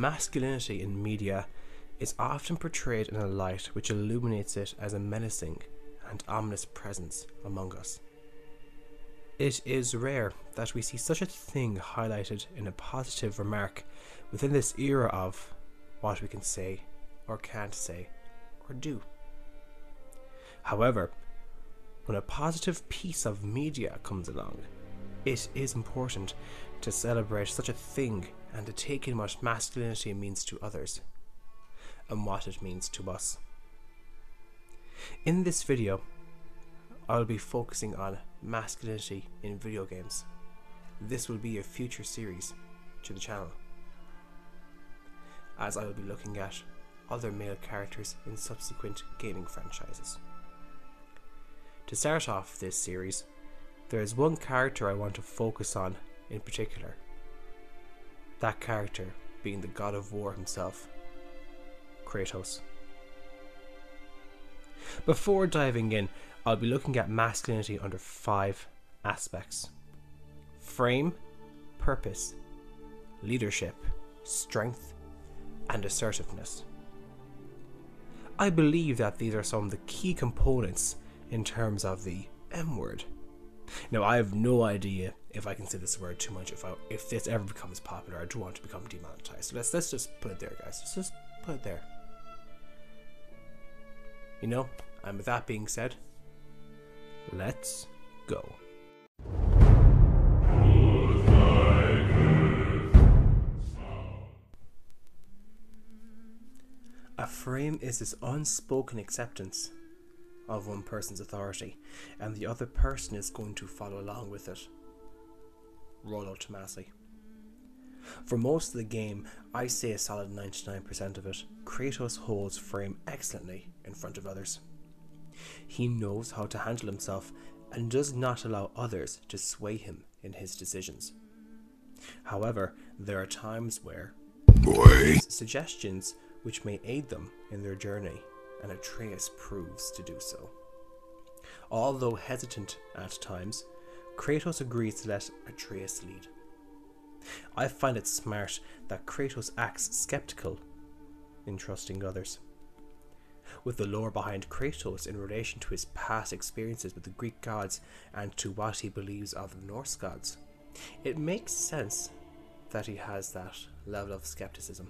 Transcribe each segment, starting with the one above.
masculinity in media is often portrayed in a light which illuminates it as a menacing and ominous presence among us. It is rare that we see such a thing highlighted in a positive remark within this era of what we can say or can't say or do. However, when a positive piece of media comes along, it is important to celebrate such a thing and to take in what masculinity means to others and what it means to us. In this video, I'll be focusing on masculinity in video games. This will be a future series to the channel, as I will be looking at other male characters in subsequent gaming franchises. To start off this series, there is one character I want to focus on in particular. That character being the god of war himself, Kratos. Before diving in, I'll be looking at masculinity under five aspects frame, purpose, leadership, strength, and assertiveness. I believe that these are some of the key components in terms of the M word. Now, I have no idea if I can say this word too much. If I, if this ever becomes popular, I do want to become demonetized. So let's let's just put it there, guys. Let's just put it there. You know, and with that being said, let's go. A frame is this unspoken acceptance of one person's authority, and the other person is going to follow along with it. Rollo Tomassi. For most of the game, I say a solid 99% of it, Kratos holds frame excellently in front of others. He knows how to handle himself and does not allow others to sway him in his decisions. However, there are times where Boy. suggestions which may aid them in their journey, and Atreus proves to do so. Although hesitant at times, Kratos agrees to let Atreus lead. I find it smart that Kratos acts skeptical in trusting others. With the lore behind Kratos in relation to his past experiences with the Greek gods and to what he believes of the Norse gods, it makes sense that he has that level of skepticism.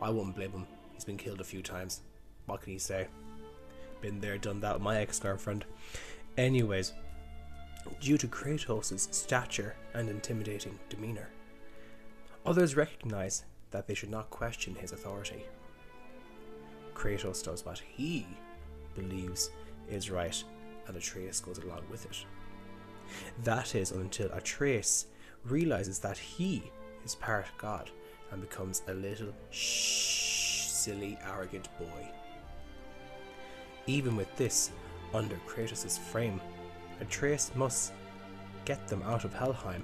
I won't blame him, he's been killed a few times. What can he say? Been there, done that with my ex girlfriend. Anyways, due to Kratos' stature and intimidating demeanour, others recognize that they should not question his authority. Kratos does what he believes is right, and Atreus goes along with it. That is until Atreus realizes that he is part God and becomes a little shh, silly, arrogant boy. Even with this under Kratos' frame, Atreus must get them out of Helheim,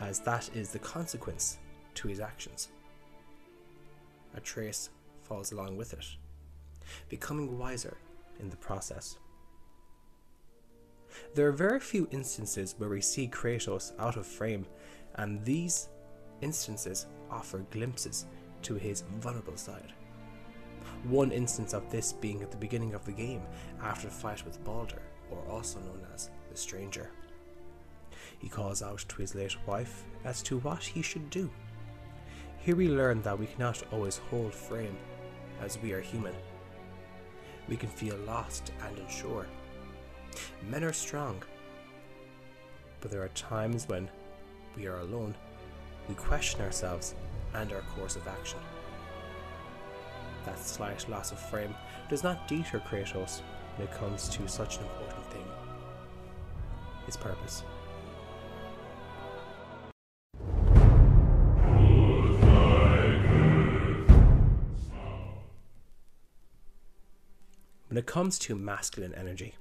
as that is the consequence to his actions. Atreus falls along with it, becoming wiser in the process. There are very few instances where we see Kratos out of frame, and these instances offer glimpses to his vulnerable side. One instance of this being at the beginning of the game after the fight with Baldur, or also known as the Stranger. He calls out to his late wife as to what he should do. Here we learn that we cannot always hold frame, as we are human. We can feel lost and unsure. Men are strong, but there are times when we are alone, we question ourselves and our course of action that slight loss of frame does not deter Kratos when it comes to such an important thing his purpose. When it comes to masculine energy,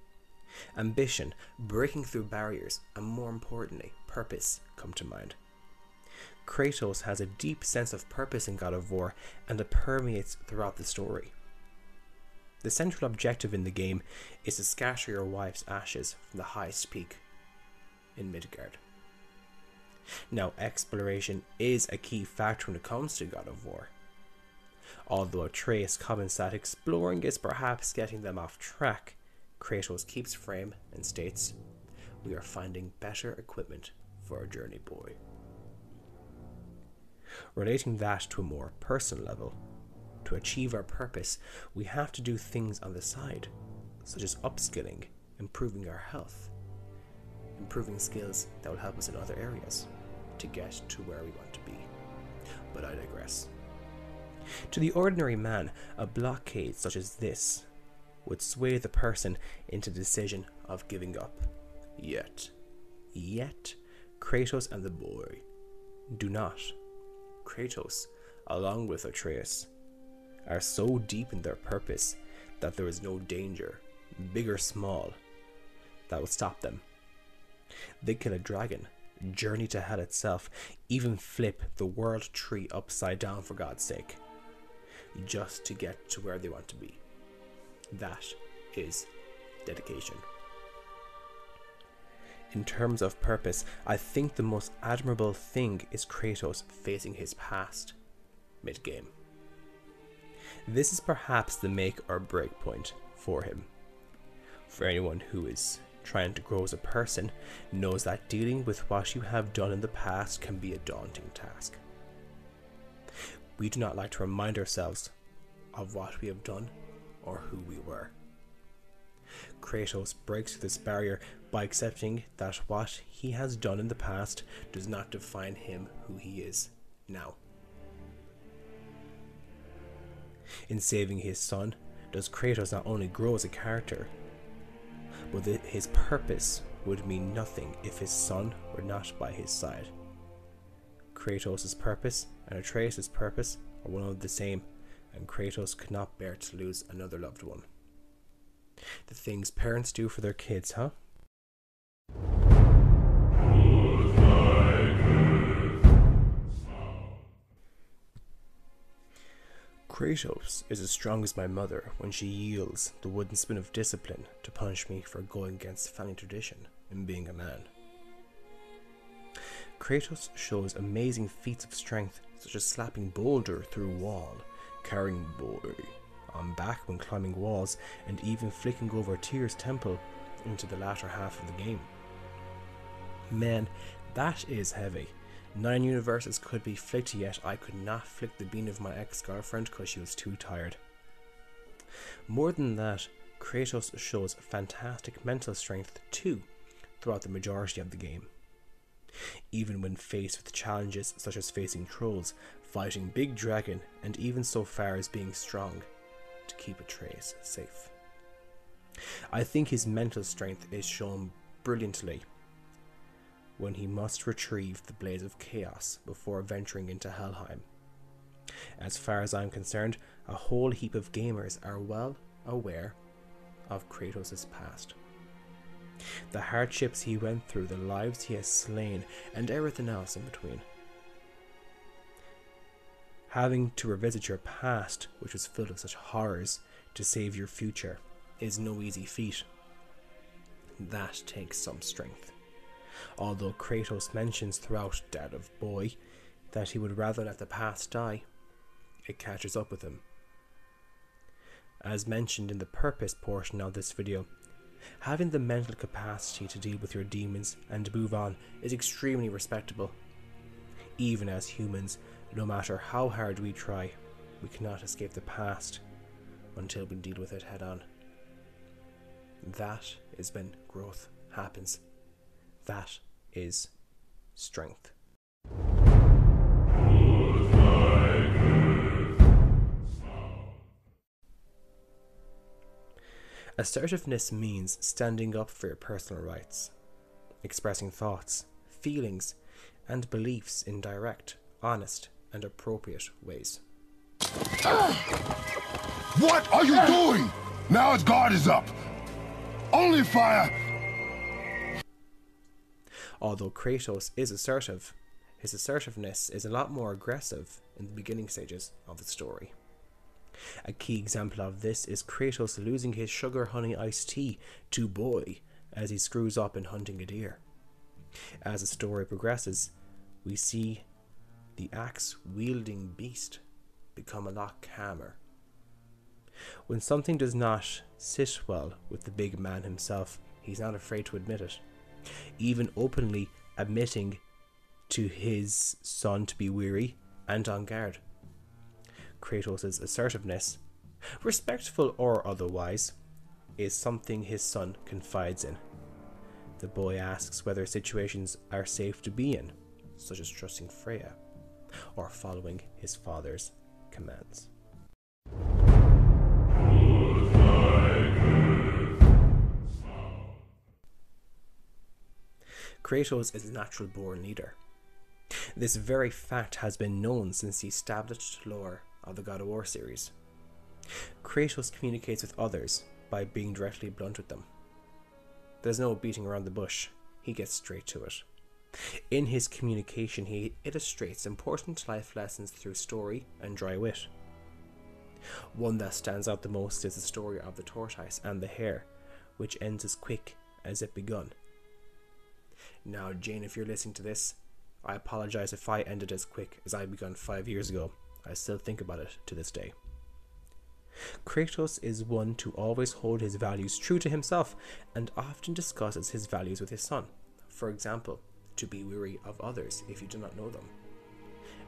ambition, breaking through barriers, and more importantly, purpose come to mind. Kratos has a deep sense of purpose in God of War, and it permeates throughout the story. The central objective in the game is to scatter your wife's ashes from the highest peak in Midgard. Now, exploration is a key factor when it comes to God of War, Although Atreus comments that exploring is perhaps getting them off track, Kratos keeps frame and states, We are finding better equipment for our journey, boy. Relating that to a more personal level, to achieve our purpose, we have to do things on the side, such as upskilling, improving our health, improving skills that will help us in other areas to get to where we want to be. But I digress. To the ordinary man, a blockade such as this would sway the person into the decision of giving up. Yet, yet, Kratos and the boy do not. Kratos, along with Atreus, are so deep in their purpose that there is no danger, big or small, that will stop them. They kill a dragon, journey to hell itself, even flip the world tree upside down for God's sake, just to get to where they want to be. That is dedication. In terms of purpose, I think the most admirable thing is Kratos facing his past mid game. This is perhaps the make or break point for him. For anyone who is trying to grow as a person knows that dealing with what you have done in the past can be a daunting task. We do not like to remind ourselves of what we have done or who we were. Kratos breaks this barrier by accepting that what he has done in the past does not define him who he is now. In saving his son, does Kratos not only grow as a character, but his purpose would mean nothing if his son were not by his side. Kratos' purpose and Atreus' purpose are one and the same, and Kratos could not bear to lose another loved one. The things parents do for their kids, huh? Kratos is as strong as my mother when she yields the wooden spoon of discipline to punish me for going against family tradition and being a man. Kratos shows amazing feats of strength, such as slapping boulder through wall, carrying boy on back when climbing walls, and even flicking over Tyr's temple into the latter half of the game. Man, that is heavy Nine universes could be flicked, yet I could not flick the bean of my ex girlfriend because she was too tired. More than that, Kratos shows fantastic mental strength too throughout the majority of the game. Even when faced with challenges such as facing trolls, fighting Big Dragon, and even so far as being strong to keep Atreus safe. I think his mental strength is shown brilliantly when he must retrieve the Blades of Chaos before venturing into Helheim. As far as I'm concerned, a whole heap of gamers are well aware of Kratos' past. The hardships he went through, the lives he has slain, and everything else in between. Having to revisit your past, which was filled with such horrors, to save your future, is no easy feat. That takes some strength although Kratos mentions throughout Dead of Boy that he would rather let the past die, it catches up with him. As mentioned in the purpose portion of this video, having the mental capacity to deal with your demons and move on is extremely respectable. Even as humans, no matter how hard we try, we cannot escape the past until we deal with it head on. That is when growth happens. That is strength. Assertiveness means standing up for your personal rights, expressing thoughts, feelings, and beliefs in direct, honest, and appropriate ways. What are you doing? Now his guard is up. Only fire Although Kratos is assertive, his assertiveness is a lot more aggressive in the beginning stages of the story. A key example of this is Kratos losing his sugar honey iced tea to Boy as he screws up in hunting a deer. As the story progresses, we see the axe wielding beast become a lot calmer. When something does not sit well with the big man himself, he's not afraid to admit it, even openly admitting to his son to be weary and on guard. Kratos' assertiveness, respectful or otherwise, is something his son confides in. The boy asks whether situations are safe to be in, such as trusting Freya or following his father's commands. Kratos is a natural born leader. This very fact has been known since the established lore of the God of War series. Kratos communicates with others by being directly blunt with them. There's no beating around the bush, he gets straight to it. In his communication, he illustrates important life lessons through story and dry wit. One that stands out the most is the story of the tortoise and the hare, which ends as quick as it begun. Now, Jane, if you're listening to this, I apologize if I ended as quick as I begun five years ago. I still think about it to this day. Kratos is one to always hold his values true to himself and often discusses his values with his son. For example, to be weary of others if you do not know them,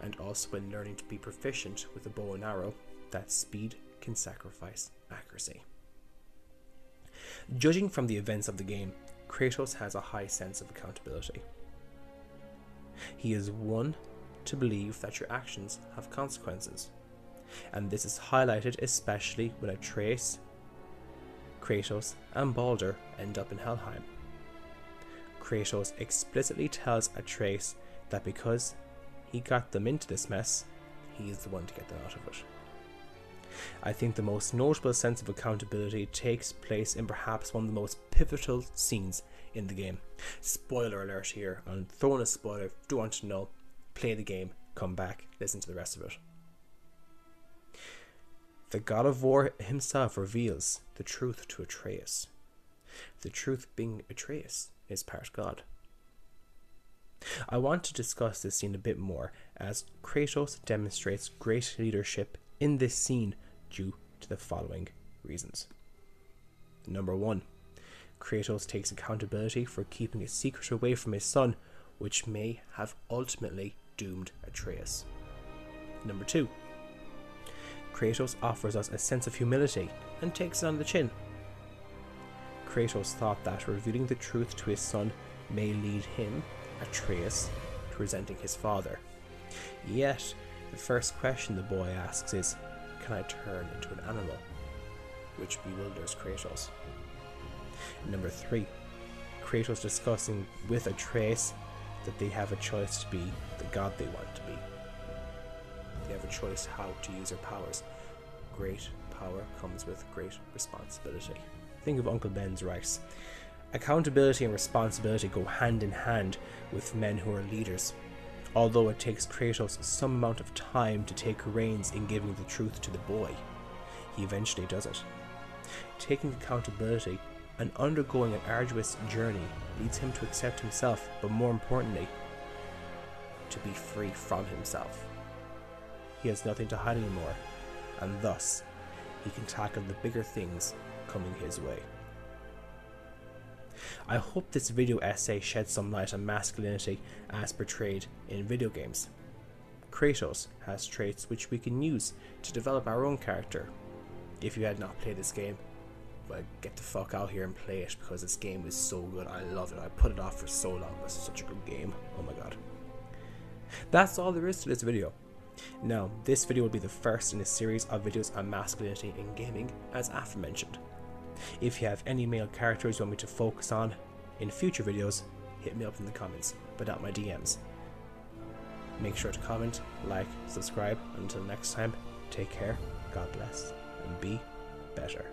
and also when learning to be proficient with a bow and arrow, that speed can sacrifice accuracy. Judging from the events of the game, Kratos has a high sense of accountability. He is one to believe that your actions have consequences, and this is highlighted especially when Atreus, Kratos, and Baldur end up in Helheim. Kratos explicitly tells Atreus that because he got them into this mess, he is the one to get them out of it. I think the most notable sense of accountability takes place in perhaps one of the most pivotal scenes in the game. Spoiler alert here, I'm throwing a spoiler. If you do want to know, play the game, come back, listen to the rest of it. The God of War himself reveals the truth to Atreus. The truth being Atreus is part God. I want to discuss this scene a bit more as Kratos demonstrates great leadership in this scene due to the following reasons. Number one, Kratos takes accountability for keeping a secret away from his son, which may have ultimately doomed Atreus. Number two, Kratos offers us a sense of humility and takes it on the chin. Kratos thought that revealing the truth to his son may lead him, Atreus, to resenting his father. Yet, the first question the boy asks is, Can I turn into an animal? Which bewilders Kratos. Number three, Kratos discussing with Atreus that they have a choice to be the god they want to be. They have a choice how to use their powers. Great power comes with great responsibility. Think of Uncle Ben's rice. Accountability and responsibility go hand in hand with men who are leaders. Although it takes Kratos some amount of time to take reins in giving the truth to the boy, he eventually does it. Taking accountability and undergoing an arduous journey leads him to accept himself, but more importantly, to be free from himself. He has nothing to hide anymore, and thus he can tackle the bigger things coming his way. I hope this video essay sheds some light on masculinity as portrayed in video games. Kratos has traits which we can use to develop our own character. If you had not played this game, well, get the fuck out here and play it because this game is so good. I love it. I put it off for so long. This is such a good game. Oh my god. That's all there is to this video. Now, this video will be the first in a series of videos on masculinity in gaming, as aforementioned. If you have any male characters you want me to focus on in future videos, hit me up in the comments, but not my DMs. Make sure to comment, like, subscribe. Until next time, take care, God bless, and be better.